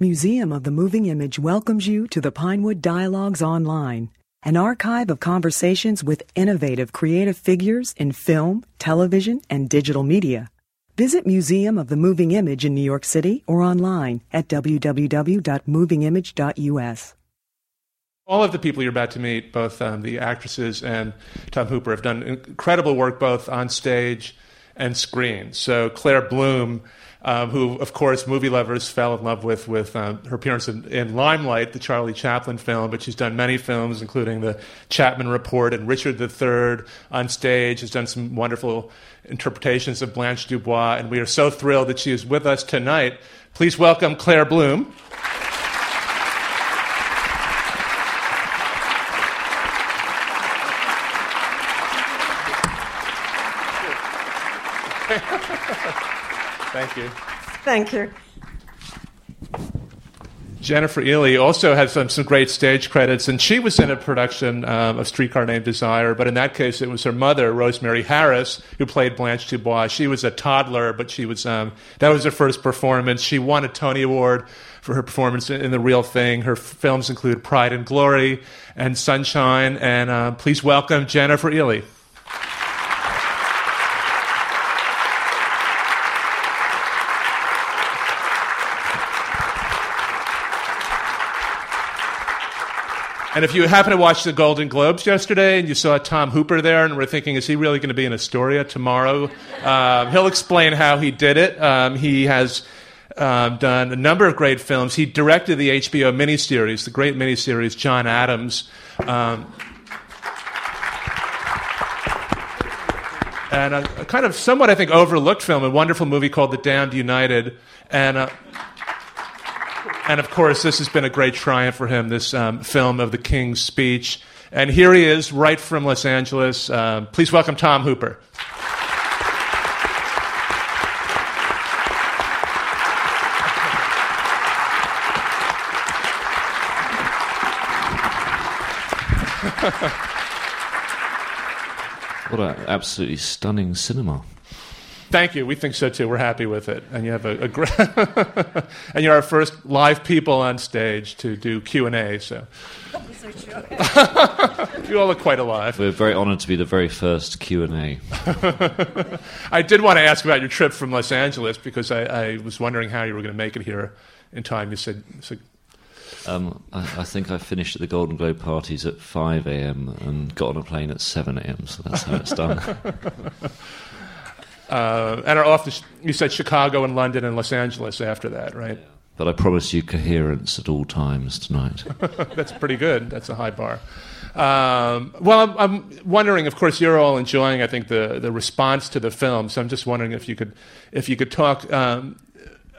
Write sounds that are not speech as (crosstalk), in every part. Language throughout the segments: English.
Museum of the Moving Image welcomes you to the Pinewood Dialogues Online, an archive of conversations with innovative creative figures in film, television, and digital media. Visit Museum of the Moving Image in New York City or online at www.movingimage.us. All of the people you're about to meet, both um, the actresses and Tom Hooper, have done incredible work both on stage and screen. So Claire Bloom um, who, of course, movie lovers fell in love with with um, her appearance in, in, Limelight, the Charlie Chaplin film. But she's done many films, including The Chapman Report and Richard III on stage. Has done some wonderful interpretations of Blanche Dubois, and we are so thrilled that she is with us tonight. Please welcome Claire Bloom. Thank you. Thank you. Jennifer Ehle also has some, some great stage credits, and she was in a production um, of Streetcar Named Desire, but in that case, it was her mother, Rosemary Harris, who played Blanche Dubois. She was a toddler, but she was um, that was her first performance. She won a Tony Award for her performance in, in The Real Thing. Her f- films include Pride and Glory and Sunshine, and uh, please welcome Jennifer Ehle. And if you happen to watch the Golden Globes yesterday and you saw Tom Hooper there and were thinking, is he really going to be in Astoria tomorrow? Um, he'll explain how he did it. Um, he has um, done a number of great films. He directed the HBO miniseries, the great miniseries John Adams. Um, and a, a, kind of somewhat, I think, overlooked film, a wonderful movie called The Damned United. And uh, and of course, this has been a great triumph for him, this um, film of the King's Speech. And here he is, right from Los Angeles. Uh, please welcome Tom Hooper. what an absolutely stunning cinema. Thank you. We think so too. We're happy with it. And you have a, a great, (laughs) and you're our first live people on stage to do Q and A. So, (laughs) you all look quite alive. We're very honoured to be the very first Q and A. (laughs) I did want to ask about your trip from Los Angeles because I, I was wondering how you were going to make it here in time. You said. said um, I, I, think I finished at the Golden Globe parties at 5 a.m. and got on a plane at 7 a.m. So that's how it's done. Uh, and are off to, you said Chicago and London and Los Angeles after that, right? But I promise you coherence at all times tonight. (laughs) That's pretty good. That's a high bar. Um, well, I'm, I'm, wondering. Of course, you're all enjoying. I think the the response to the film. So I'm just wondering if you could if you could talk um,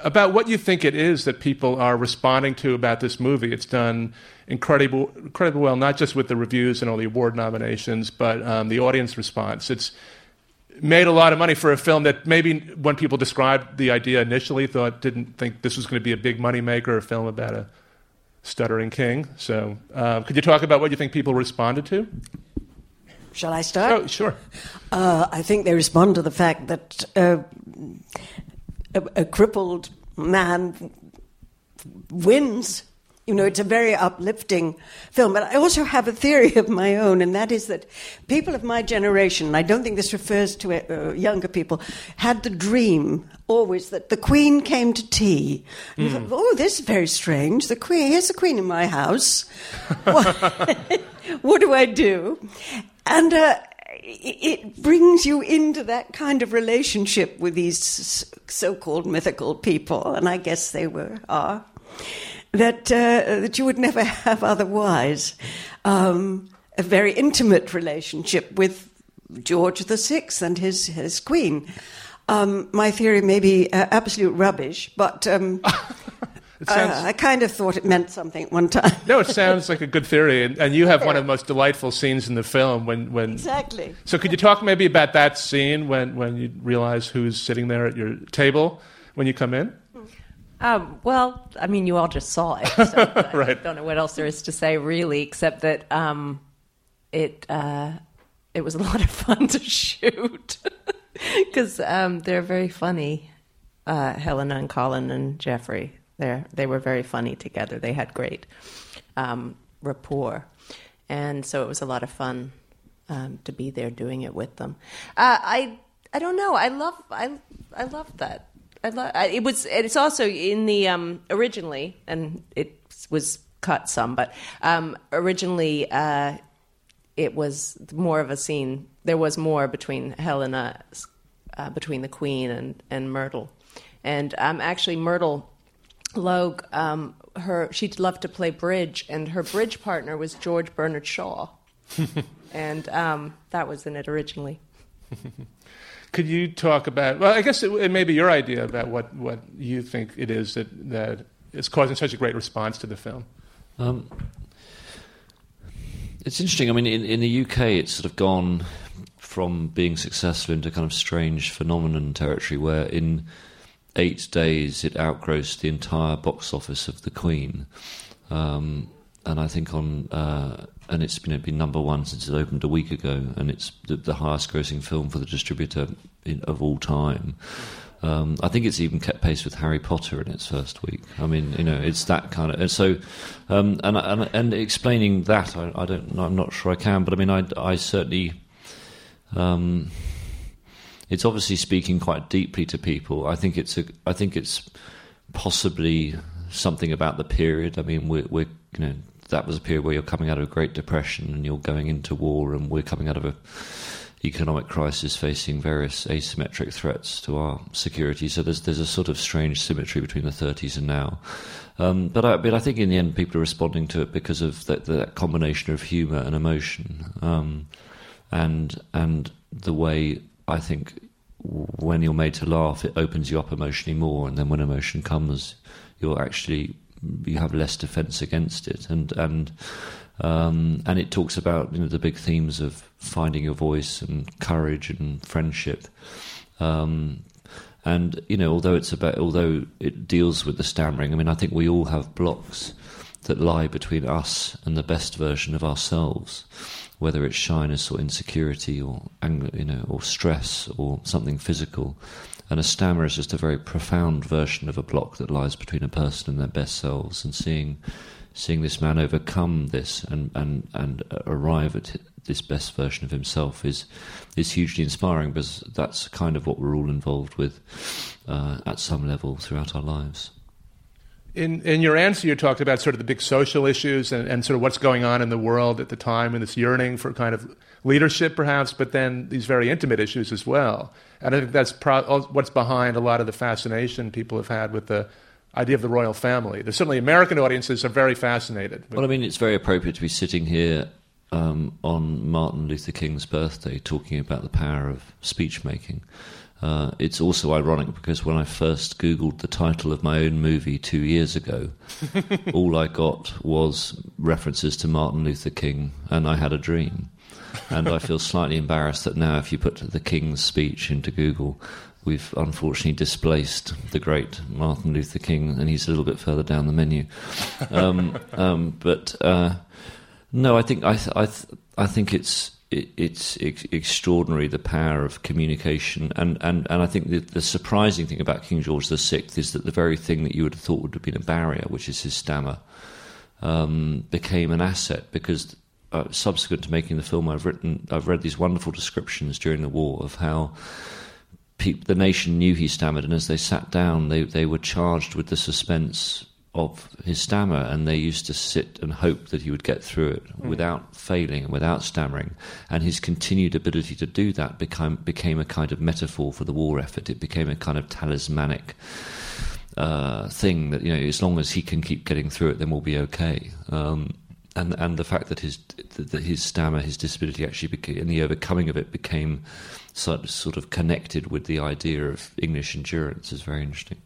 about what you think it is that people are responding to about this movie. It's done incredible incredible well, not just with the reviews and all the award nominations, but um, the audience response. It's made a lot of money for a film that maybe when people described the idea initially thought didn't think this was going to be a big money maker, a film about a stuttering king. So, uh, could you talk about what you think people responded to? Shall I start? Oh, sure. Uh, I think they respond to the fact that uh, a, a crippled man wins you know, it's a very uplifting film. But I also have a theory of my own, and that is that people of my generation, I don't think this refers to uh, younger people, had the dream always that the Queen came to tea. Mm. Thought, oh, this is very strange. The Queen, here's the Queen in my house. (laughs) what, (laughs) what do I do? And uh, it brings you into that kind of relationship with these so-called mythical people, and I guess they were are that uh, that you would never have otherwise. Um, a very intimate relationship with George VI and his his queen. Um, my theory may be uh, absolute rubbish, but um, (laughs) sounds, uh, I kind of thought it meant something at one time. no, it sounds like a good theory, and, and you have one of the most delightful scenes in the film when, when exactly. So, could you talk maybe about that scene when when you realize who's sitting there at your table when you come in? Um, well, I mean, you all just saw it. So (laughs) right. I don't know what else there is to say, really, except that um, it uh, it was a lot of fun to shoot (laughs) because um, they're very funny, uh, Helena and Colin and Geoffrey. They they were very funny together. They had great um, rapport, and so it was a lot of fun um, to be there doing it with them. Uh, I I don't know. I love I I love that. I love it was. It's also in the um, originally, and it was cut some, but um, originally uh, it was more of a scene. There was more between Helena, uh, between the Queen and and Myrtle, and um, actually Myrtle Logue, um, her she loved to play bridge, and her bridge partner was George Bernard Shaw, (laughs) and um, that was in it originally. (laughs) Could you talk about? Well, I guess it, it may be your idea about what, what you think it is that that is causing such a great response to the film. Um, it's interesting. I mean, in, in the UK, it's sort of gone from being successful into kind of strange phenomenon territory, where in eight days it outgrossed the entire box office of The Queen. Um, and I think on uh, and it's been, been number one since it opened a week ago, and it's the, the highest grossing film for the distributor in, of all time. Um, I think it's even kept pace with Harry Potter in its first week. I mean, you know, it's that kind of. And so, um, and, and, and explaining that, I, I, don't. I'm not sure I can, but I mean, I, I certainly. Um, it's obviously speaking quite deeply to people. I think it's a. I think it's possibly something about the period. I mean, we're, we're you know that was a period where you're coming out of a Great Depression and you're going into war, and we're coming out of a economic crisis facing various asymmetric threats to our security. So there's there's a sort of strange symmetry between the 30s and now. Um, but I, but I think in the end people are responding to it because of that, that combination of humour and emotion, um, and and the way I think when you're made to laugh, it opens you up emotionally more, and then when emotion comes, you're actually you have less defence against it, and and um, and it talks about you know the big themes of finding your voice and courage and friendship. Um, and you know, although it's about, although it deals with the stammering, I mean, I think we all have blocks that lie between us and the best version of ourselves, whether it's shyness or insecurity or anger, you know, or stress or something physical. And a stammer is just a very profound version of a block that lies between a person and their best selves. And seeing, seeing this man overcome this and, and, and arrive at this best version of himself is, is hugely inspiring because that's kind of what we're all involved with uh, at some level throughout our lives. In, in your answer, you talked about sort of the big social issues and, and sort of what's going on in the world at the time and this yearning for kind of leadership, perhaps, but then these very intimate issues as well. And I think that's pro- what's behind a lot of the fascination people have had with the idea of the royal family. There's certainly American audiences are very fascinated. Well, I mean, it's very appropriate to be sitting here um, on Martin Luther King's birthday talking about the power of speech making. Uh, it's also ironic because when I first Googled the title of my own movie two years ago, (laughs) all I got was references to Martin Luther King and I Had a Dream and I feel slightly embarrassed that now, if you put the King's speech into Google, we've unfortunately displaced the great Martin Luther King, and he's a little bit further down the menu. Um, (laughs) um, but uh, no, I think I, th- I, th- I think it's it, it's ex- extraordinary the power of communication, and, and, and I think the, the surprising thing about King George VI is that the very thing that you would have thought would have been a barrier, which is his stammer, um, became an asset because uh, subsequent to making the film, I've written, I've read these wonderful descriptions during the war of how the nation knew he stammered, and as they sat down, they they were charged with the suspense of his stammer, and they used to sit and hope that he would get through it mm. without failing and without stammering. And his continued ability to do that became became a kind of metaphor for the war effort. It became a kind of talismanic. Uh, thing that you know, as long as he can keep getting through it, then we'll be okay. Um, and and the fact that his that his stammer, his disability, actually became, and the overcoming of it became sort of, sort of connected with the idea of English endurance is very interesting.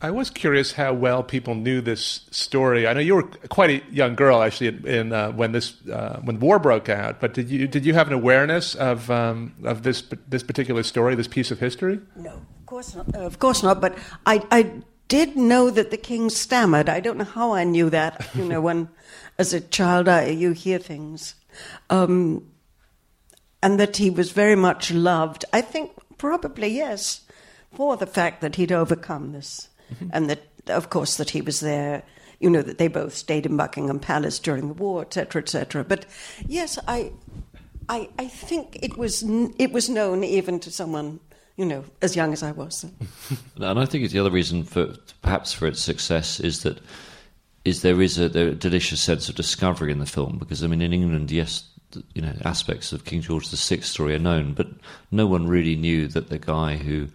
I was curious how well people knew this story. I know you were quite a young girl actually in, in uh, when this uh, when war broke out. But did you did you have an awareness of um, of this this particular story, this piece of history? No, of course not. Of course not. But I I did know that the king stammered. I don't know how I knew that. You know when as a child, I, you hear things. Um, and that he was very much loved. I think probably yes, for the fact that he'd overcome this, mm-hmm. and that of course, that he was there. You know that they both stayed in Buckingham Palace during the war, etc., etc. But yes, I, I, I think it was it was known even to someone you know as young as I was. (laughs) and I think it's the other reason for perhaps for its success is that is there is a, a delicious sense of discovery in the film because I mean in England, yes, you know aspects of King George VI story are known, but no one really knew that the guy who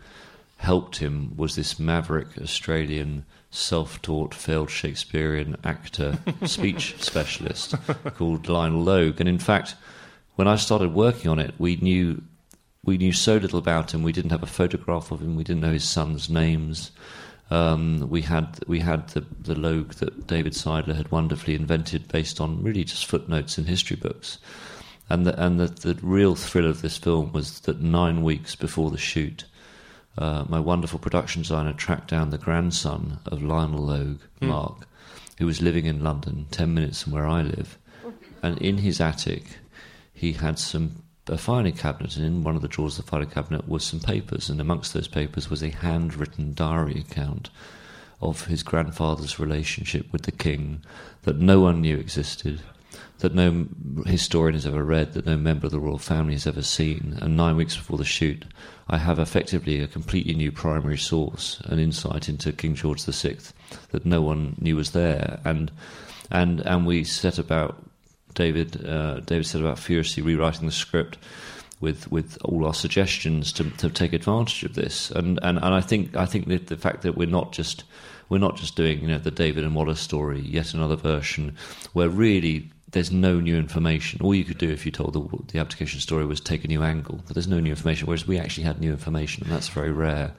helped him was this maverick Australian self-taught failed Shakespearean actor (laughs) speech specialist (laughs) called Lionel Logue and in fact when I started working on it we knew we knew so little about him. We didn't have a photograph of him. We didn't know his sons names um, we had we had the the Logue that David Seidler had wonderfully invented based on really just footnotes in history books and the, and the, the real thrill of this film was that nine weeks before the shoot uh, my wonderful production designer tracked down the grandson of Lionel Logue, mm. Mark, who was living in London, 10 minutes from where I live. And in his attic, he had some a filing cabinet, and in one of the drawers of the filing cabinet was some papers, and amongst those papers was a handwritten diary account of his grandfather's relationship with the king that no one knew existed, that no historian has ever read, that no member of the royal family has ever seen. And nine weeks before the shoot, I have effectively a completely new primary source, an insight into King George VI that no one knew was there. And and and we set about David. Uh, David set about furiously rewriting the script with with all our suggestions to, to take advantage of this. And, and and I think I think that the fact that we're not just we're not just doing you know the David and Wallis story, yet another version, where really there's no new information. All you could do if you told the, the abdication story was take a new angle, but there's no new information, whereas we actually had new information, and that's very rare.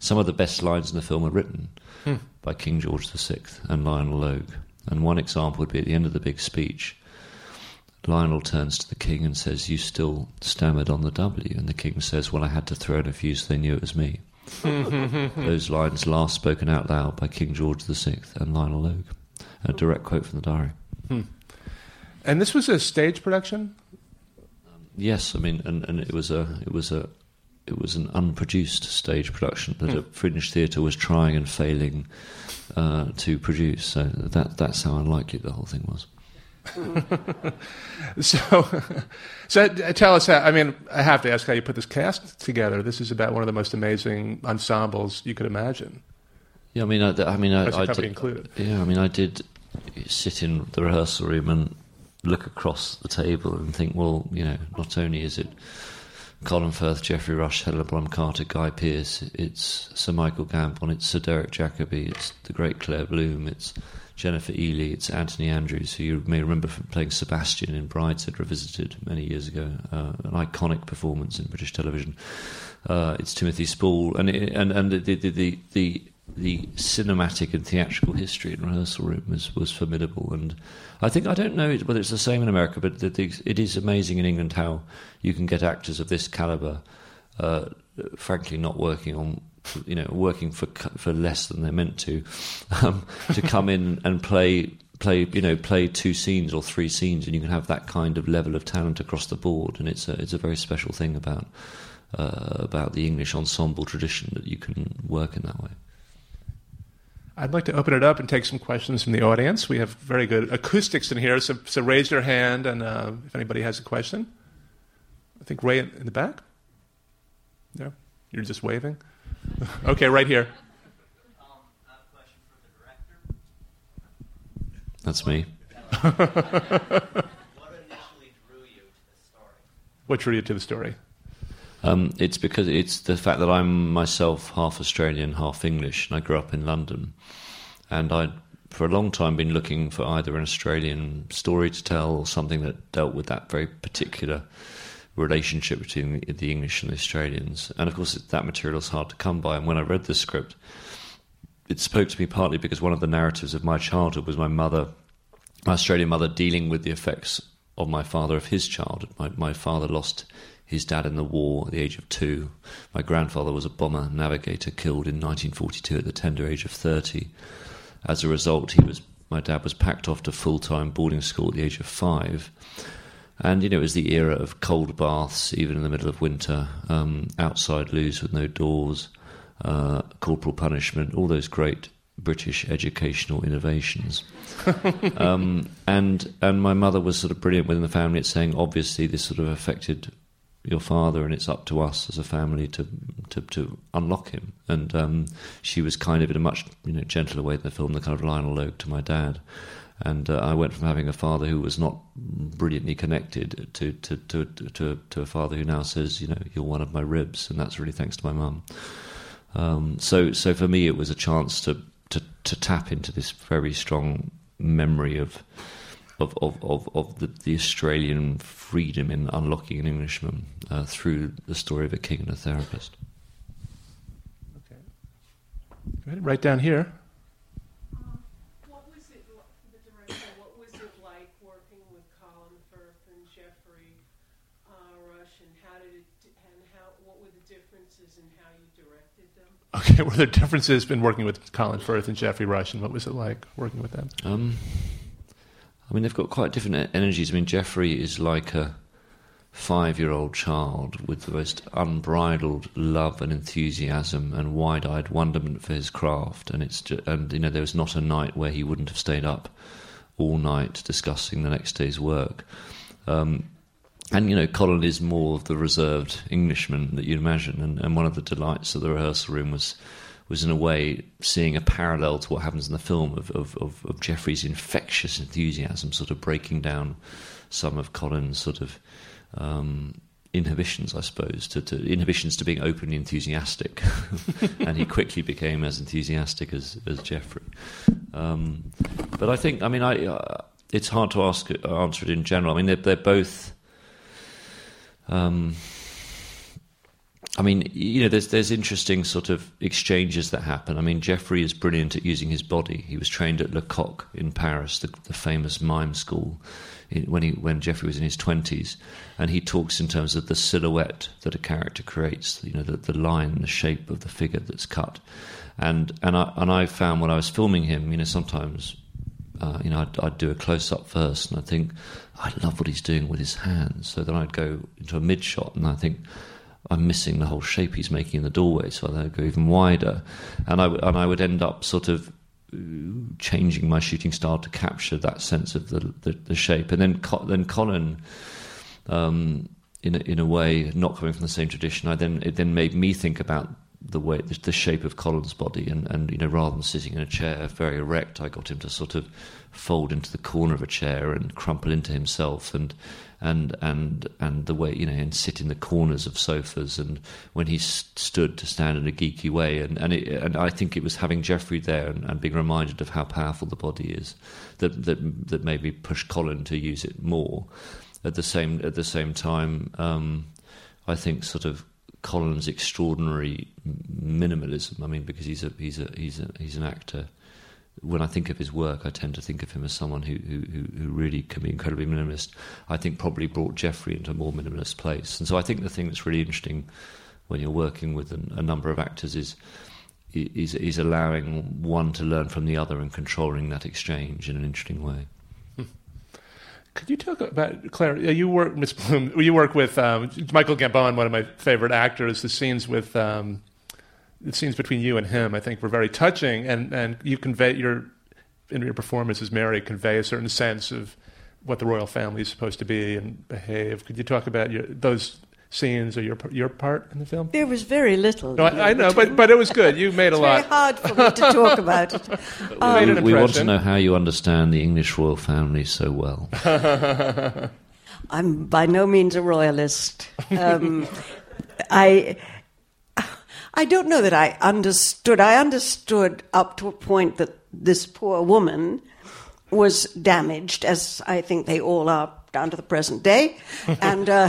Some of the best lines in the film are written hmm. by King George VI and Lionel Logue. And one example would be at the end of the big speech, Lionel turns to the king and says, You still stammered on the W. And the king says, Well, I had to throw in a few so they knew it was me. (laughs) Those lines last spoken out loud by King George VI and Lionel Logue. A direct quote from the diary. Hmm. And this was a stage production. Yes, I mean, and, and it was a it was a it was an unproduced stage production that mm. a Fringe Theatre was trying and failing uh, to produce. So that that's how unlikely the whole thing was. (laughs) so, (laughs) so uh, tell us. How, I mean, I have to ask how you put this cast together. This is about one of the most amazing ensembles you could imagine. Yeah, I mean, I, I mean, I, I did, included. Yeah, I mean, I did sit in the rehearsal room and look across the table and think, well, you know, not only is it Colin Firth, Geoffrey Rush, Helena Bonham Carter, Guy Pearce, it's Sir Michael Gambon, it's Sir Derek Jacobi, it's the great Claire Bloom, it's Jennifer Ehle, it's Anthony Andrews, who you may remember from playing Sebastian in Brideshead Revisited many years ago, uh, an iconic performance in British television. Uh, it's Timothy Spall, and and and the the, the, the the cinematic and theatrical history in rehearsal room was, was formidable. And I think I don't know whether it's the same in America, but the, the, it is amazing in England how you can get actors of this caliber, uh, frankly, not working on. You know, working for for less than they're meant to, um, to come in and play play you know play two scenes or three scenes, and you can have that kind of level of talent across the board, and it's a it's a very special thing about uh, about the English ensemble tradition that you can work in that way. I'd like to open it up and take some questions from the audience. We have very good acoustics in here, so, so raise your hand and uh, if anybody has a question. I think Ray in, in the back. Yeah, you're just waving. (laughs) okay, right here. That's me. (laughs) what drew you to the story? Um, it's because it's the fact that I'm myself half Australian, half English, and I grew up in London. And I'd, for a long time, been looking for either an Australian story to tell or something that dealt with that very particular relationship between the English and the Australians. And of course, that material is hard to come by. And when I read the script, it spoke to me partly because one of the narratives of my childhood was my mother, my Australian mother, dealing with the effects of my father of his childhood. My, my father lost his dad in the war at the age of two. My grandfather was a bomber navigator killed in 1942 at the tender age of 30. As a result, he was my dad was packed off to full time boarding school at the age of five. And you know, it was the era of cold baths, even in the middle of winter, um, outside loos with no doors, uh, corporal punishment, all those great British educational innovations. (laughs) um, and and my mother was sort of brilliant within the family at saying, obviously, this sort of affected your father, and it's up to us as a family to to, to unlock him. And um, she was kind of in a much you know gentler way than the film, the kind of Lionel Logue to my dad. And uh, I went from having a father who was not brilliantly connected to to, to to to a father who now says, you know, you're one of my ribs, and that's really thanks to my mum. Um, so so for me, it was a chance to to, to tap into this very strong memory of of of, of, of the, the Australian freedom in unlocking an Englishman uh, through the story of a king and a therapist. Okay. Right down here. Um, what was it, the director, what was it like working with Colin Firth and Geoffrey uh, Rush, and how did it, and how, what were the differences in how you directed (laughs) were there differences in working with Colin Firth and Geoffrey Rush, and what was it like working with them? Um, I mean, they've got quite different energies. I mean, Geoffrey is like a five-year-old child with the most unbridled love and enthusiasm and wide-eyed wonderment for his craft. And it's ju- and you know there was not a night where he wouldn't have stayed up all night discussing the next day's work. Um, and you know, Colin is more of the reserved Englishman that you'd imagine. And, and one of the delights of the rehearsal room was was in a way seeing a parallel to what happens in the film of, of, of, of Geoffrey's infectious enthusiasm, sort of breaking down some of Colin's sort of um, inhibitions, I suppose, to, to inhibitions to being openly enthusiastic, (laughs) and he quickly became as enthusiastic as as Geoffrey. Um, but I think, I mean, I uh, it's hard to ask answer it in general. I mean, they're they're both. Um, I mean, you know, there's there's interesting sort of exchanges that happen. I mean, Geoffrey is brilliant at using his body. He was trained at Lecoq in Paris, the, the famous mime school, when he when Geoffrey was in his twenties, and he talks in terms of the silhouette that a character creates. You know, the, the line, the shape of the figure that's cut, and and I and I found when I was filming him, you know, sometimes. Uh, you know, I'd, I'd do a close up first, and I think I love what he's doing with his hands. So then I'd go into a mid shot, and I think I'm missing the whole shape he's making in the doorway, so I'd go even wider, and I w- and I would end up sort of changing my shooting style to capture that sense of the the, the shape, and then Co- then Colin. Um, in a, in a way, not coming from the same tradition, I then it then made me think about the way the, shape of Colin's body, and, and you know, rather than sitting in a chair very erect, I got him to sort of fold into the corner of a chair and crumple into himself, and and and and the way you know, and sit in the corners of sofas, and when he st- stood to stand in a geeky way, and and it, and I think it was having Geoffrey there and, and being reminded of how powerful the body is that that that made me push Colin to use it more. At the same at the same time, um, I think sort of Colin's extraordinary minimalism. I mean, because he's a he's a he's a he's an actor. When I think of his work, I tend to think of him as someone who who who really can be incredibly minimalist. I think probably brought Geoffrey into a more minimalist place. And so I think the thing that's really interesting when you're working with a, a number of actors is. Is, is allowing one to learn from the other and controlling that exchange in an interesting way. Could you talk about Claire? You work, Miss Bloom. (laughs) You work with um, Michael Gambon, one of my favorite actors. The scenes with um, the scenes between you and him, I think, were very touching, and and you convey your in your performance as Mary convey a certain sense of what the royal family is supposed to be and behave. Could you talk about your, those scenes or your your part in the film? There was very little. No, I, I know, but but it was good. You made a it's lot. very hard for me to talk about it. (laughs) made Um, an we want to know how you understand the English royal family so well. (laughs) I'm by no means a royalist. Um, I I don't know that I understood. I understood up to a point that this poor woman was damaged, as I think they all are down to the present day, and uh,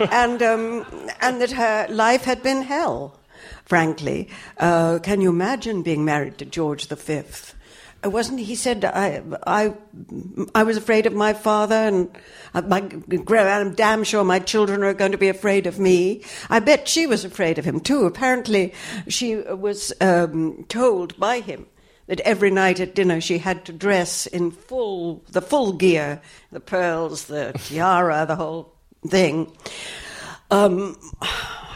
and um, and that her life had been hell. Frankly, uh, can you imagine being married to George Fifth? Uh, wasn't he said I I I was afraid of my father and uh, my I'm damn sure my children are going to be afraid of me. I bet she was afraid of him too. Apparently, she was um, told by him that every night at dinner she had to dress in full the full gear, the pearls, the tiara, the whole thing. Um,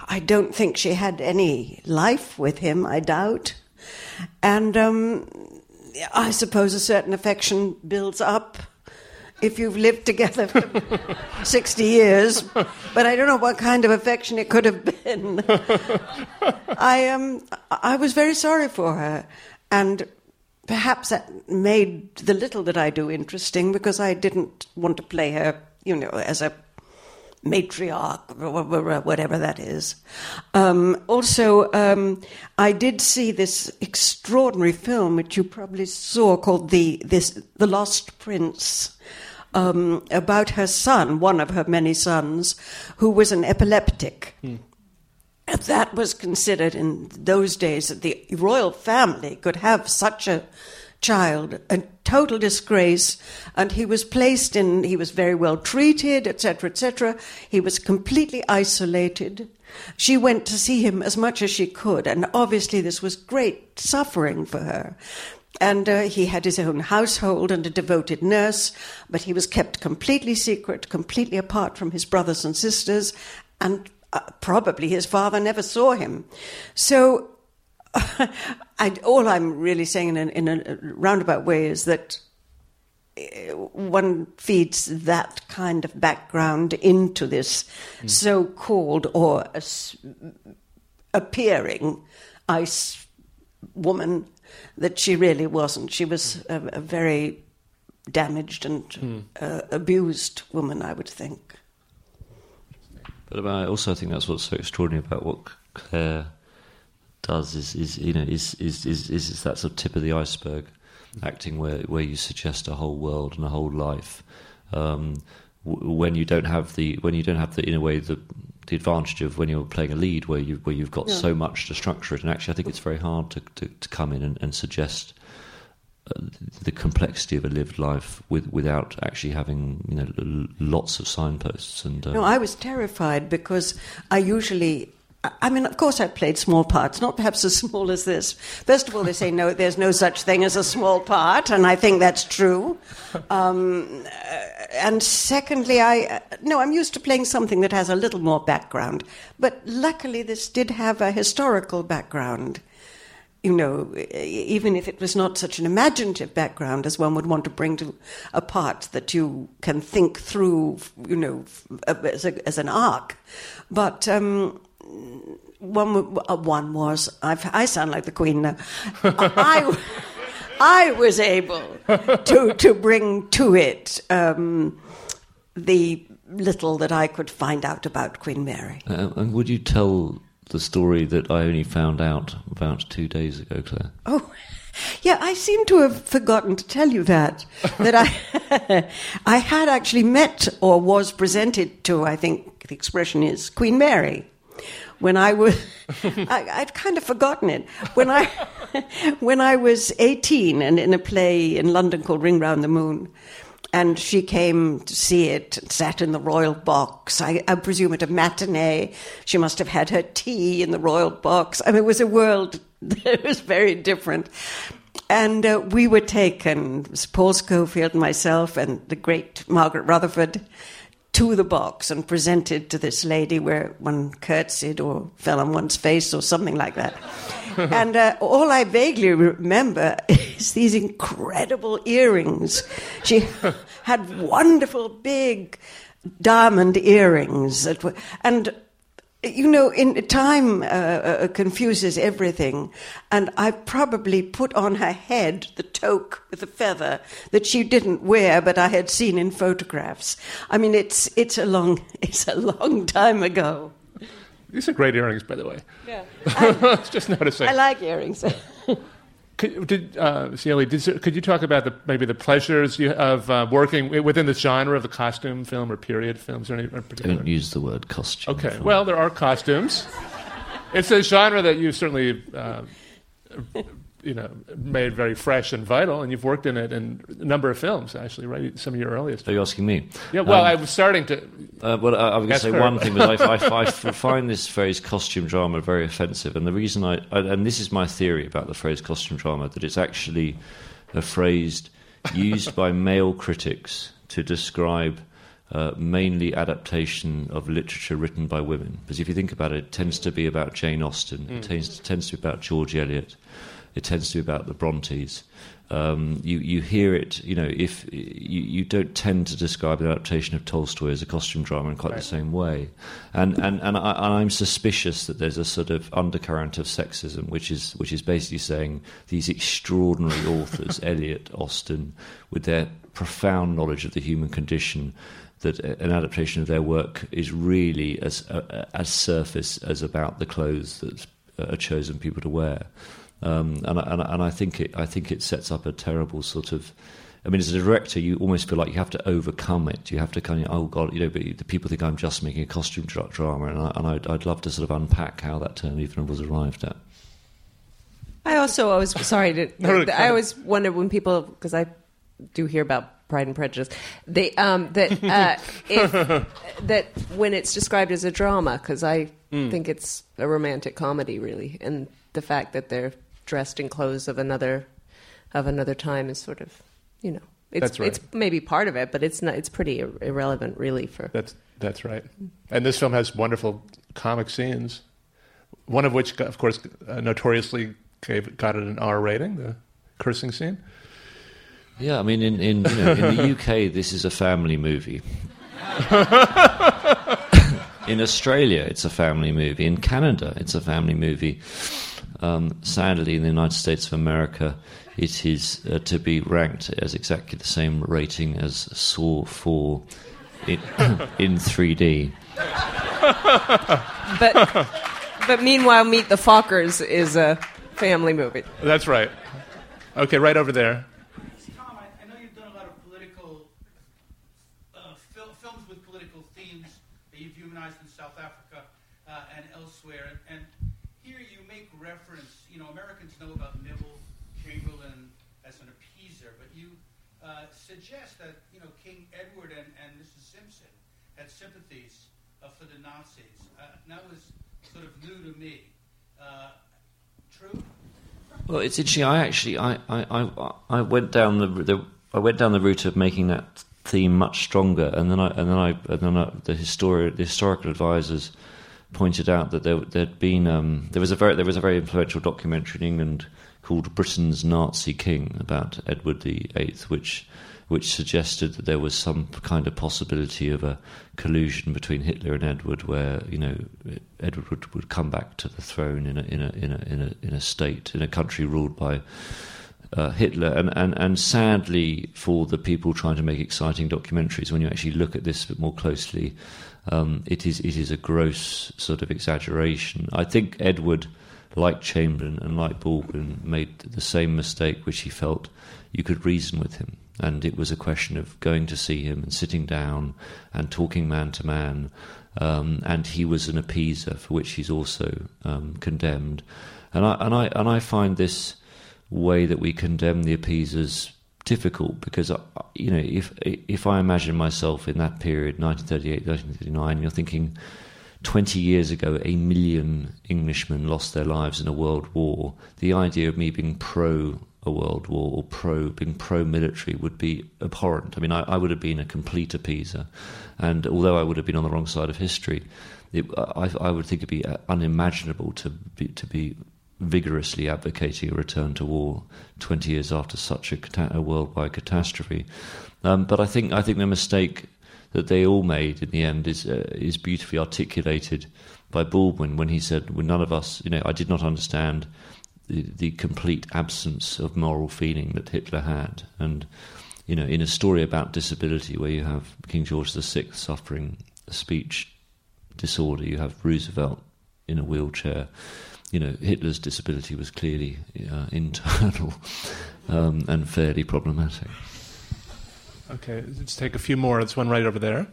I don't think she had any life with him. I doubt. And um, I suppose a certain affection builds up if you've lived together for (laughs) 60 years, but I don't know what kind of affection it could have been. (laughs) I, um, I was very sorry for her, and perhaps that made the little that I do interesting because I didn't want to play her, you know, as a matriarch whatever that is. Um, also, um, I did see this extraordinary film which you probably saw called the this the Lost Prince. Um, about her son, one of her many sons, who was an epileptic. That was considered in those days that the royal family could have such a child, a total disgrace, and he was placed in, he was very well treated, etc., etc. He was completely isolated. She went to see him as much as she could, and obviously this was great suffering for her. And uh, he had his own household and a devoted nurse, but he was kept completely secret, completely apart from his brothers and sisters, and uh, probably his father never saw him. So, (laughs) I, all I'm really saying in a, in a roundabout way is that uh, one feeds that kind of background into this mm. so called or appearing ice woman that she really wasn't. She was a, a very damaged and mm. uh, abused woman, I would think. But I also think that's what's so extraordinary about what Claire does is, is you know is is, is is that sort of tip of the iceberg acting where where you suggest a whole world and a whole life um, w- when you don't have the when you don't have the in a way the the advantage of when you're playing a lead where you where you've got yeah. so much to structure it and actually I think it's very hard to to, to come in and, and suggest uh, the complexity of a lived life with, without actually having you know lots of signposts and uh, no I was terrified because I usually I mean, of course, I played small parts, not perhaps as small as this. First of all, they say no, there's no such thing as a small part, and I think that's true. Um, and secondly, I no, I'm used to playing something that has a little more background. But luckily, this did have a historical background. You know, even if it was not such an imaginative background as one would want to bring to a part that you can think through, you know, as, a, as an arc. But um, one, uh, one was, I've, i sound like the Queen now. I, I was able to, to bring to it um, the little that I could find out about Queen Mary. Uh, and would you tell the story that I only found out about two days ago, Claire? Oh, yeah, I seem to have forgotten to tell you that. that I, (laughs) I had actually met or was presented to, I think the expression is, Queen Mary when I was, (laughs) I, would kind of forgotten it. When I, (laughs) when I was 18 and in a play in London called Ring Round the Moon, and she came to see it and sat in the royal box. I, I, presume at a matinee. She must have had her tea in the royal box. I mean, it was a world (laughs) that was very different. And uh, we were taken, Paul Scofield and myself and the great Margaret Rutherford, to the box and presented to this lady where one curtsied or fell on one's face or something like that. (laughs) and uh, all I vaguely remember is these incredible earrings. She (laughs) had wonderful big diamond earrings. That were, and you know, in time uh, uh, confuses everything, and I probably put on her head the toque with the feather that she didn't wear, but I had seen in photographs. I mean, it's it's a long (laughs) it's a long time ago. These are great earrings, by the way. Yeah, (laughs) I, just noticing. I like earrings. (laughs) Could, did, uh, did, could you talk about the, maybe the pleasures you, of uh, working within the genre of the costume film or period films? Or any particular? Don't use the word costume. Okay, film. well, there are costumes. it's a genre that you certainly uh, you know made very fresh and vital, and you've worked in it in a number of films, actually, right? Some of your earliest. Are you asking me? Yeah. Well, um, I was starting to. Uh, well, I, I was going to say her. one thing, but I, I, (laughs) I, find this phrase "costume drama" very offensive, and the reason I, and this is my theory about the phrase "costume drama" that it's actually a phrase used by male critics to describe. Uh, mainly adaptation of literature written by women. Because if you think about it, it tends to be about Jane Austen, mm. it tends, tends to be about George Eliot, it tends to be about the Brontes. Um, you you hear it, you know, if you, you don't tend to describe an adaptation of Tolstoy as a costume drama in quite Right. the same way, and and and, I, and I'm suspicious that there's a sort of undercurrent of sexism, which is which is basically saying these extraordinary authors, (laughs) Eliot, Austen, with their profound knowledge of the human condition, that an adaptation of their work is really as uh, as surface as about the clothes that are chosen people to wear. Um, and, I- and, and I think it I think it sets up a terrible sort of. I mean, as a director, you almost feel like you have to overcome it. You have to kind of, oh God, you know, but the people think I'm just making a costume dra- drama, and, I, and I'd, I'd love to sort of unpack how that term even was arrived at. I also always sorry to No, no, I always wonder when people because I do hear about Pride and Prejudice they um, that (laughs) uh, if that when it's described as a drama because I Hmm. think it's a romantic comedy really and the fact that they're dressed in clothes of another of another time is sort of you know it's That's right. it's maybe part of it but it's not it's pretty ir- irrelevant really for That's that's right. And this film has wonderful comic scenes. One of which, of course, uh, notoriously gave, got it an R rating. The cursing scene. Yeah, I mean, in in, you know, in the (laughs) UK, this is a family movie. (laughs) in Australia, it's a family movie. In Canada, it's a family movie. Um, sadly, in the United States of America, it is uh, to be ranked as exactly the same rating as Saw 4 in, (coughs) in 3D. but but meanwhile Meet the Fockers is a family movie That's right. Okay, right over there. Tom, I, I know you've done a lot of political uh, films with political themes that you've humanized in South Africa uh, and elsewhere, and, and here you make reference. You know, Americans know about Neville Chamberlain as an appeaser, but you uh, suggest that you know King Edward and, and Mrs. Simpson had sympathies uh, for the Nazis. Uh, that was sort of new to me. Uh, true. Well, it's interesting. I actually, I, I, I, I went down the, the, I went down the route of making that theme much stronger, and then I, and then I, and then I, the histori- the historical advisors pointed out that there, there'd been, um, there was a very, there was a very influential documentary in England called Britain's Nazi King about Edward VIII, which, which suggested that there was some kind of possibility of a collusion between Hitler and Edward, where you know Edward would, would come back to the throne in a in a in a in a in a state in a country ruled by uh, Hitler, and, and and sadly for the people trying to make exciting documentaries, when you actually look at this a bit more closely, um, it is it is a gross sort of exaggeration. I think Edward, like Chamberlain and like Baldwin, made the same mistake, which he felt you could reason with him, and it was a question of going to see him and sitting down and talking man to man. Um, and he was an appeaser, for which he's also um, condemned. And I and I and I find this way that we condemn the appeasers difficult because uh, you know if if I imagine myself in that period 1938 1939 you're thinking 20 years ago a million Englishmen lost their lives in a world war. The idea of me being pro a world war or pro being pro military would be abhorrent. I mean I, I would have been a complete appeaser. And although I would have been on the wrong side of history it, I, I would think it'd be uh, unimaginable to be, to be vigorously advocating a return to war 20 years after such a, a worldwide catastrophe. Um, but I think I think the mistake that they all made in the end is uh, is beautifully articulated by Baldwin when he said, "When none of us, you know, I did not understand the, the complete absence of moral feeling that Hitler had." And you know, in a story about disability, where you have King George VI suffering a speech disorder, you have Roosevelt in a wheelchair you know, Hitler's disability was clearly uh, internal (laughs) um, and fairly problematic. Okay, let's take a few more. There's one right over there. Um,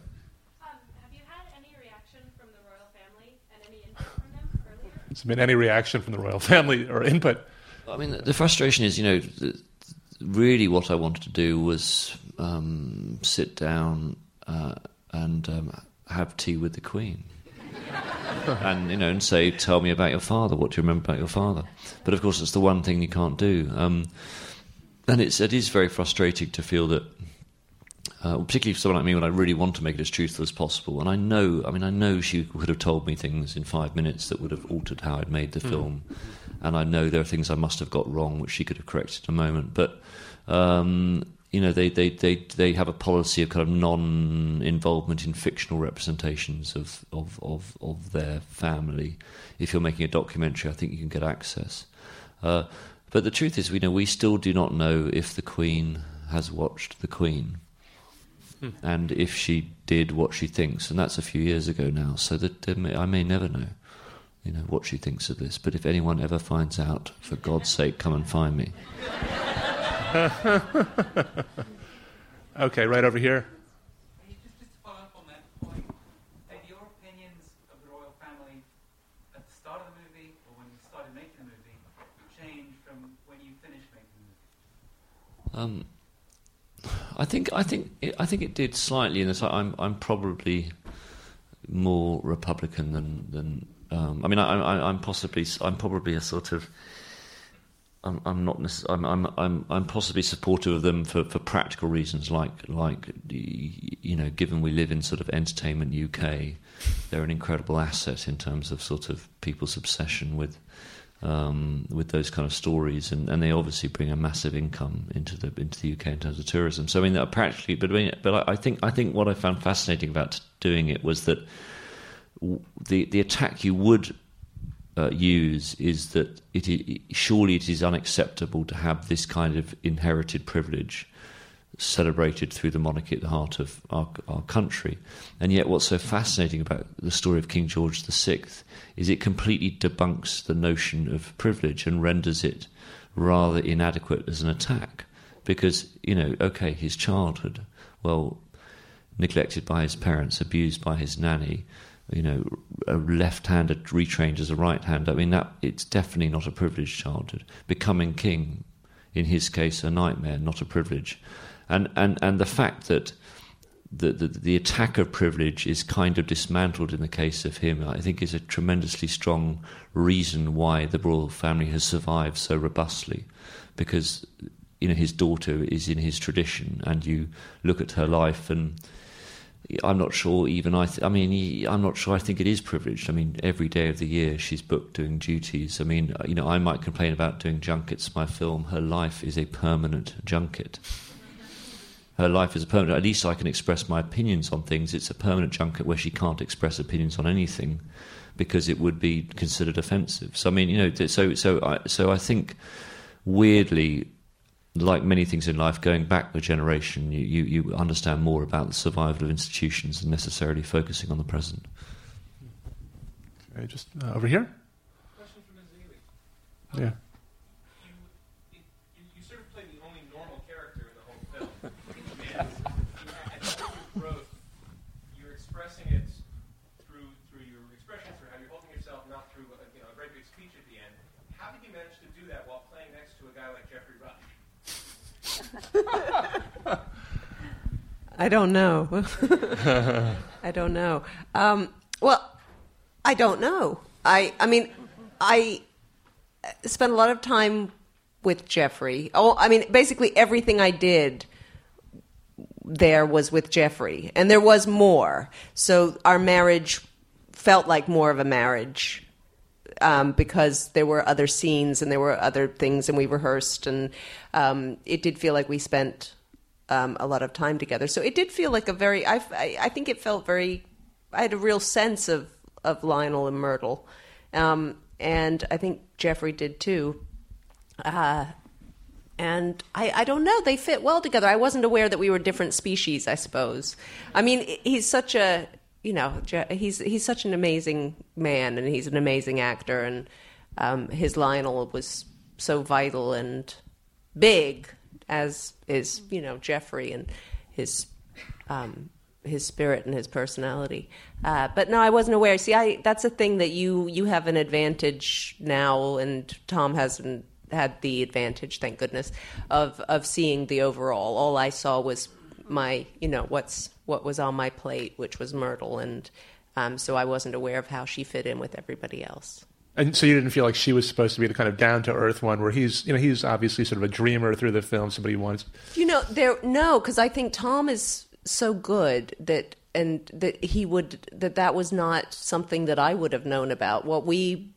have you had any reaction from the royal family and any input from them earlier? Has there been any reaction from the royal family or input? I mean, the, the frustration is, you know, really what I wanted to do was um, sit down uh, and um, have tea with the Queen. (laughs) (laughs) and you know, and say, "Tell me about your father. What do you remember about your father?" But of course, it's the one thing you can't do, um, and it's it is very frustrating to feel that uh, particularly for someone like me, when I really want to make it as truthful as possible. And I know, I mean, I know she could have told me things in five minutes that would have altered how I'd made the film. and I know there are things I must have got wrong, which she could have corrected in a moment. But um, you know, they, they, they, they have a policy of kind of non-involvement in fictional representations of, of, of, of their family. If you're making a documentary, I think you can get access. Uh, but the truth is, we know we still do not know if the Queen has watched the Queen, and if she did what she thinks, and that's a few years ago now. So that may, I may never know, you know, what she thinks of this. But if anyone ever finds out, for God's sake, come and find me. (laughs) Okay, right over here. Your opinions of the royal family at the start of the movie or when you started making the movie from when you finished making? Um, I think I think it, I think it did slightly in that I'm I'm probably more Republican than than um, I mean I, I, I'm possibly I'm probably a sort of I'm, I'm not necess- I'm, I'm I'm I'm possibly supportive of them for, for practical reasons like like you know given we live in sort of entertainment UK they're an incredible asset in terms of sort of people's obsession with um, with those kind of stories, and, and they obviously bring a massive income into the into the UK in terms of tourism. So I mean, practically, but I mean, but I think I think what I found fascinating about doing it was that the the attack you would uh, use is that it, surely it is unacceptable to have this kind of inherited privilege celebrated through the monarchy at the heart of our, our country. And yet, what's so fascinating about the story of King George VI is it completely debunks the notion of privilege and renders it rather inadequate as an attack. Because, you know, okay, his childhood, well, neglected by his parents, abused by his nanny, you know, a left-hander retrained as a right-hander. I mean, that it's definitely not a privileged childhood. Becoming king, in his case, a nightmare, not a privilege. And and and the fact that the, the the attack of privilege is kind of dismantled in the case of him, I think, is a tremendously strong reason why the royal family has survived so robustly, because you know his daughter is in his tradition, and you look at her life and. I'm not sure. Even I, th- I mean, I'm not sure. I think it is privileged. I mean, every day of the year she's booked doing duties. I mean, uh, you know, I might complain about doing junkets. My film, her life is a permanent junket. Her life is a permanent. At least I can express my opinions on things. It's a permanent junket where she can't express opinions on anything because it would be considered offensive. So I mean, you know, so so I, so I think weirdly like many things in life, going back a generation, you, you, you understand more about the survival of institutions than necessarily focusing on the present. Okay, just uh, over here. Question for Ms. Yeah. You, you, you sort of play the only normal character in the whole film. and you, at the point of growth, you're expressing it through through your expressions, through how you're holding yourself, not through a, you know, a very big speech at the end. How did you manage to do that while playing next to a guy like Geoffrey Rush? I don't know. (laughs) I don't know. Um, well, I don't know. I I mean, I spent a lot of time with Geoffrey. Oh, I mean, basically everything I did there was with Geoffrey, and there was more. So our marriage felt like more of a marriage um, because there were other scenes and there were other things, and we rehearsed, and um, it did feel like we spent um, a lot of time together. So it did feel like a very. I, I, think it felt very. I had a real sense of of Lionel and Myrtle, um, and I think Geoffrey did too. Uh, and I, I don't know they fit well together i wasn't aware that we were different species i suppose i mean he's such a you know he's he's such an amazing man and he's an amazing actor and um, his lionel was so vital and big as is you know geoffrey and his um, his spirit and his personality uh, but no i wasn't aware see i that's a thing that you you have an advantage now and tom hasn't had the advantage, thank goodness, of of seeing the overall. All I saw was my, you know, what's what was on my plate, which was Myrtle, and um, so I wasn't aware of how she fit in with everybody else. And so you didn't feel like she was supposed to be the kind of down to earth one, where he's, you know, he's obviously sort of a dreamer through the film. Somebody who wants. You know, there no, because I think Tom is so good that and that he would that that was not something that I would have known about. What we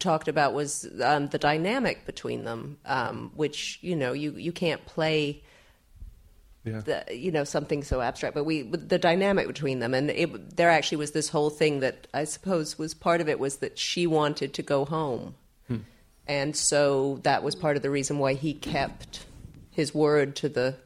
talked about was um, the dynamic between them, um, which you know you you can't play. Yeah. The, you know something so abstract, but we the dynamic between them, and it, there actually was this whole thing that I suppose was part of it was that she wanted to go home, hmm. and so that was part of the reason why he kept his word to the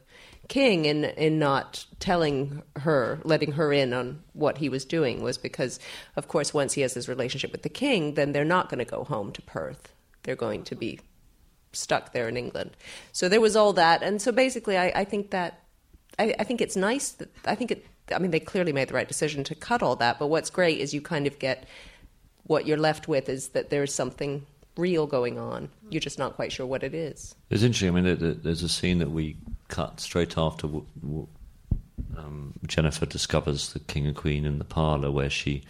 king in in not telling her, letting her in on what he was doing was because, of course, once he has his relationship with the king, then they're not going to go home to Perth. They're going to be stuck there in England. So there was all that, and so basically, I, I think that I, I think it's nice that I think it. I mean, they clearly made the right decision to cut all that. But what's great is you kind of get what you're left with is that there's something real going on. You're just not quite sure what it is. It's interesting. I mean, there- there- there's a scene that we cut straight after um, Jennifer discovers the king and queen in the parlor, where she,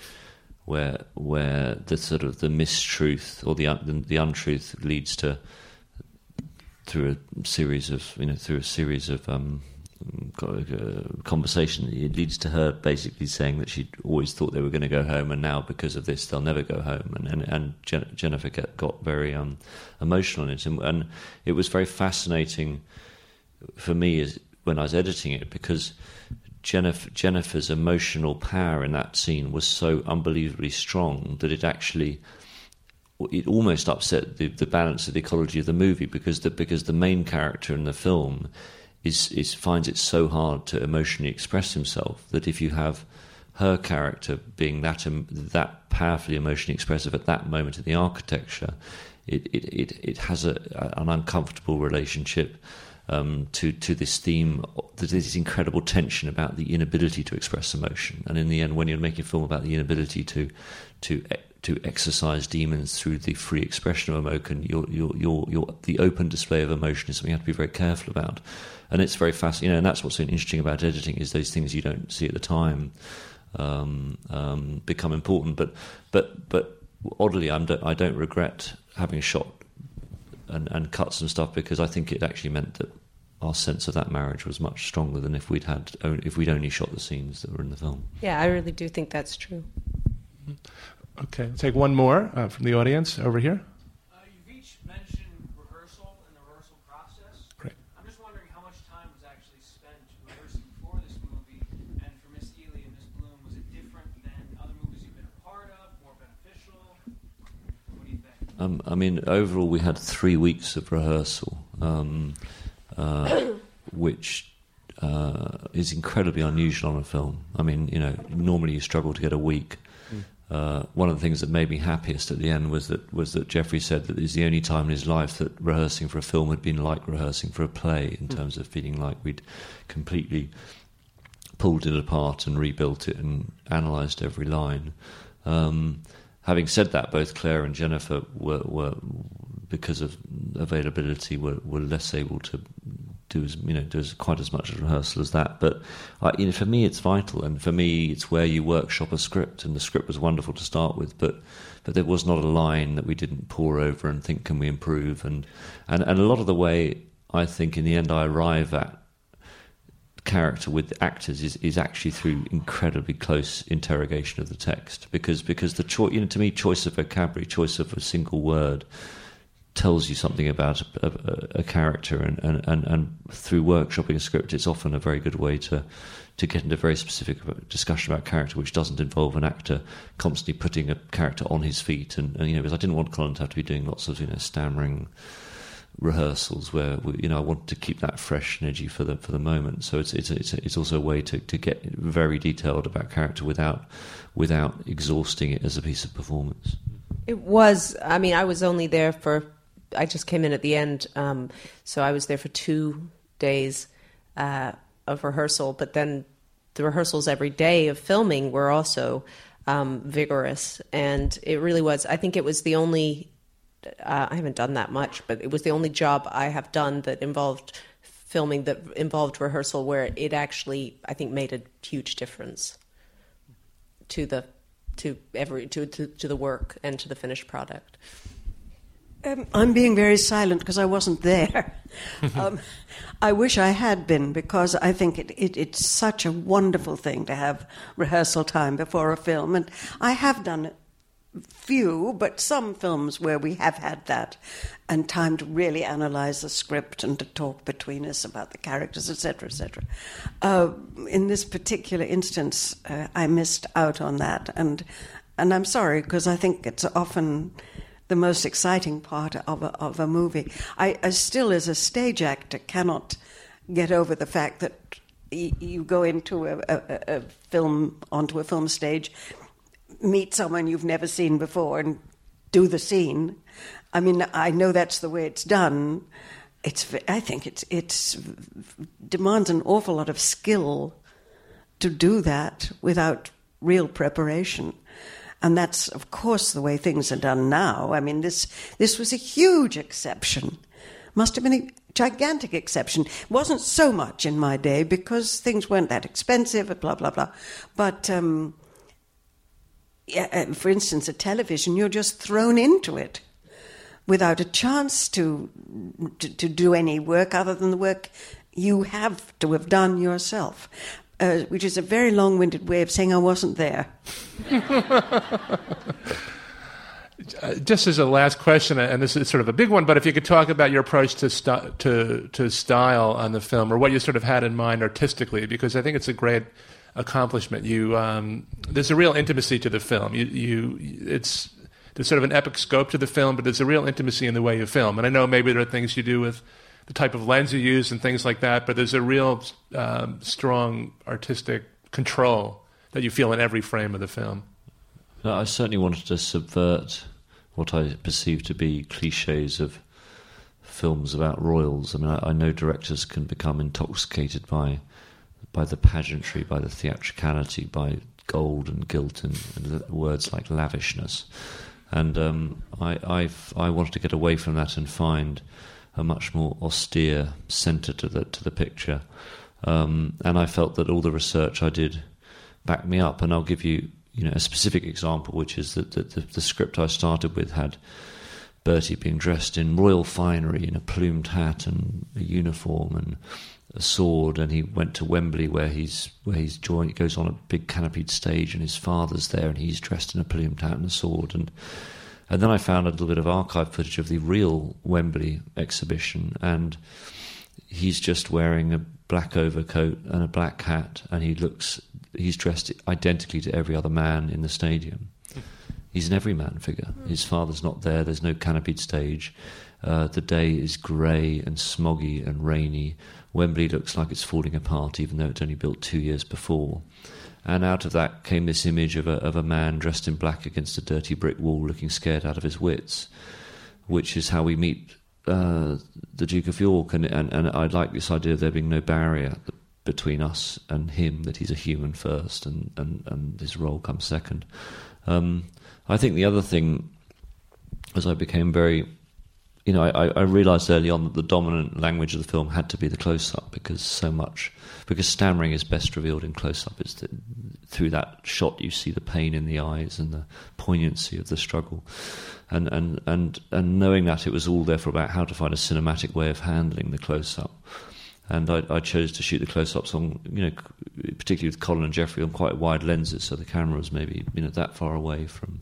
where where the sort of the mistruth or the the, untruth leads to through a series of you know through a series of um, conversation. It leads to her basically saying that she always thought they were going to go home, and now because of this, they'll never go home. And and, and Jen- Jennifer get, got very um, emotional in it, and, and it was very fascinating for me is when I was editing it because Jennifer, Jennifer's emotional power in that scene was so unbelievably strong that it actually it almost upset the, the balance of the ecology of the movie because the because the main character in the film is is finds it so hard to emotionally express himself that if you have her character being that um, that powerfully emotionally expressive at that moment in the architecture, it it it, it has a, an uncomfortable relationship um, to to this theme. There's this incredible tension about the inability to express emotion, and in the end, when you're making a film about the inability to to to exercise demons through the free expression of emotion, your your your your the open display of emotion is something you have to be very careful about, and it's very fascinating. You know, and that's what's interesting about editing is those things you don't see at the time um, um, become important. But but but oddly, I'm don't, I don't regret having shot and, and cut some stuff because I think it actually meant that our sense of that marriage was much stronger than if we'd had on- if we'd only shot the scenes that were in the film. Yeah, I really do think that's true. Okay, I'll take one more uh, from the audience over here. Uh, you've each mentioned rehearsal and the rehearsal process. Great. I'm just wondering how much time was actually spent rehearsing for this movie, and for Miss Ehle and Miss Bloom, was it different than other movies you've been a part of, more beneficial? What do you think? Um, I mean, overall, we had three weeks of rehearsal, um, uh, (coughs) which uh, is incredibly unusual on a film. I mean, you know, normally you struggle to get a week. Uh, one of the things that made me happiest at the end was that was that Geoffrey said that it's the only time in his life that rehearsing for a film had been like rehearsing for a play in terms of feeling like we'd completely pulled it apart and rebuilt it and analysed every line. Um, having said that, both Claire and Jennifer were, were because of availability, were, were less able to do as you know do as, quite as much rehearsal as that. But you know, for me, it's vital, and for me, it's where you workshop a script. And the script was wonderful to start with, but but there was not a line that we didn't pore over and think, can we improve? And and and a lot of the way I think in the end I arrive at character with actors is, is actually through incredibly close interrogation of the text because because the choice you know to me choice of vocabulary choice of a single word tells you something about a, a, a character and, and, and, and through workshopping a script it's often a very good way to to get into very specific discussion about character which doesn't involve an actor constantly putting a character on his feet and, and you know because I didn't want Colin to have to be doing lots of you know stammering rehearsals where we, you know I wanted to keep that fresh energy for the for the moment. So it's it's it's, it's also a way to, to get very detailed about character without without exhausting it as a piece of performance. It was. I mean, I was only there for. I just came in at the end, um, so I was there for two days uh, of rehearsal. But then the rehearsals every day of filming were also um, vigorous, and it really was. I think it was the only. Uh, I haven't done that much, but it was the only job I have done that involved filming that involved rehearsal where it actually I think made a huge difference to the to every to, to, to the work and to the finished product. Um, I'm being very silent because I wasn't there. (laughs) um, I wish I had been because I think it, it, it's such a wonderful thing to have rehearsal time before a film, and I have done it few, but some films where we have had that and time to really analyze the script and to talk between us about the characters, etc., etc. Uh, in this particular instance, uh, I missed out on that, and and I'm sorry because I think it's often the most exciting part of a, of a movie. I, I still, as a stage actor, cannot get over the fact that y- you go into a, a, a film onto a film stage meet someone you've never seen before and do the scene. I mean, I know that's the way it's done. It's, I think it's, it's demands an awful lot of skill to do that without real preparation. And that's, of course, the way things are done now. I mean, this, this was a huge exception. Must have been a gigantic exception. It wasn't so much in my day because things weren't that expensive, blah, blah, blah. But um, yeah, uh, for instance, a television, you're just thrown into it without a chance to, to, to do any work other than the work you have to have done yourself. Uh, which is a very long winded way of saying I wasn't there. (laughs) Uh, just as a last question, and this is sort of a big one, but if you could talk about your approach to, st- to, to style on the film, or what you sort of had in mind artistically, because I think it's a great accomplishment. You, um, there's a real intimacy to the film. You, you, it's there's sort of an epic scope to the film, but there's a real intimacy in the way you film. And I know maybe there are things you do with the type of lens you use and things like that, but there's a real um, strong artistic control that you feel in every frame of the film. I certainly wanted to subvert what I perceive to be cliches of films about royals. I mean, I, I know directors can become intoxicated by by the pageantry, by the theatricality, by gold and gilt and, and words like lavishness. And um, I, I've, I wanted to get away from that and find a much more austere centre to the to the picture. Um, and I felt that all the research I did backed me up. And I'll give you you know a specific example, which is that the, the, the script I started with had Bertie being dressed in royal finery, in a plumed hat and a uniform and a sword, and he went to Wembley where he's where he's joined. He goes on a big canopied stage, and his father's there, and he's dressed in a plumed hat and a sword, and and then I found a little bit of archive footage of the real Wembley exhibition, and he's just wearing a black overcoat and a black hat, and he looks he's dressed identically to every other man in the stadium. He's an everyman figure. His father's not there. There's no canopied stage. Uh, the day is grey and smoggy and rainy. Wembley looks like it's falling apart, even though it's only built two years before. And out of that came this image of a, of a man dressed in black against a dirty brick wall, looking scared out of his wits, which is how we meet uh, the Duke of York. And, and, and I like this idea of there being no barrier between us and him, that he's a human first and, and, and his role comes second. Um, I think the other thing, as I became very you know, I, I realised early on that the dominant language of the film had to be the close-up because so much, because stammering is best revealed in close-up. It's that through that shot you see the pain in the eyes and the poignancy of the struggle, and and and and knowing that it was all therefore about how to find a cinematic way of handling the close-up. And I, I chose to shoot the close-ups on, you know, particularly with Colin and Geoffrey on quite wide lenses, so the camera was maybe you know that far away from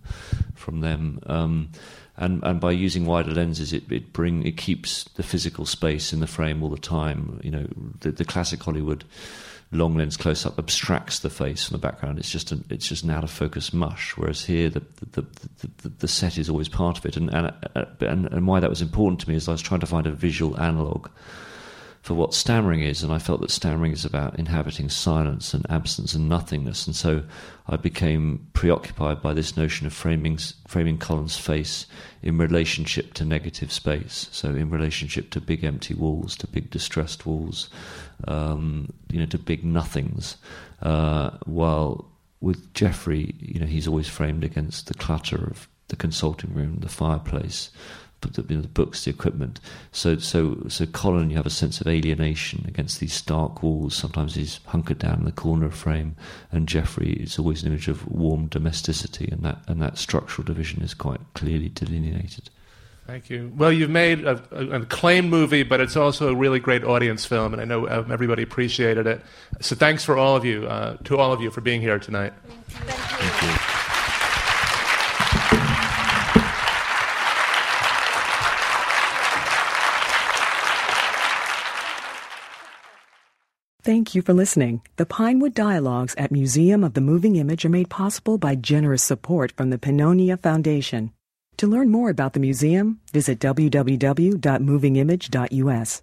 from them. Um, and and by using wider lenses, it, it bring it keeps the physical space in the frame all the time. You know, the, the classic Hollywood long lens close up abstracts the face from the background. It's just an, it's just an out of focus mush. Whereas here, the the, the, the, the set is always part of it, and, and and and why that was important to me is I was trying to find a visual analog for what stammering is, and I felt that stammering is about inhabiting silence and absence and nothingness, and so I became preoccupied by this notion of framing framing Colin's face in relationship to negative space, so in relationship to big empty walls, to big distressed walls, um, you know, to big nothings, uh, while with Geoffrey, you know, he's always framed against the clutter of the consulting room, the fireplace, the, you know, the books, the equipment. So, so, so Colin, you have a sense of alienation against these stark walls. Sometimes he's hunkered down in the corner of frame, and Geoffrey is always an image of warm domesticity, and that and that structural division is quite clearly delineated. Thank you. Well, you've made a, a, an acclaimed movie, but it's also a really great audience film, and I know um, everybody appreciated it. So, thanks for all of you, uh, to all of you, for being here tonight. Thank you. Thank you. Thank you for listening. The Pinewood Dialogues at Museum of the Moving Image are made possible by generous support from the Pannonia Foundation. To learn more about the museum, visit www.movingimage.us.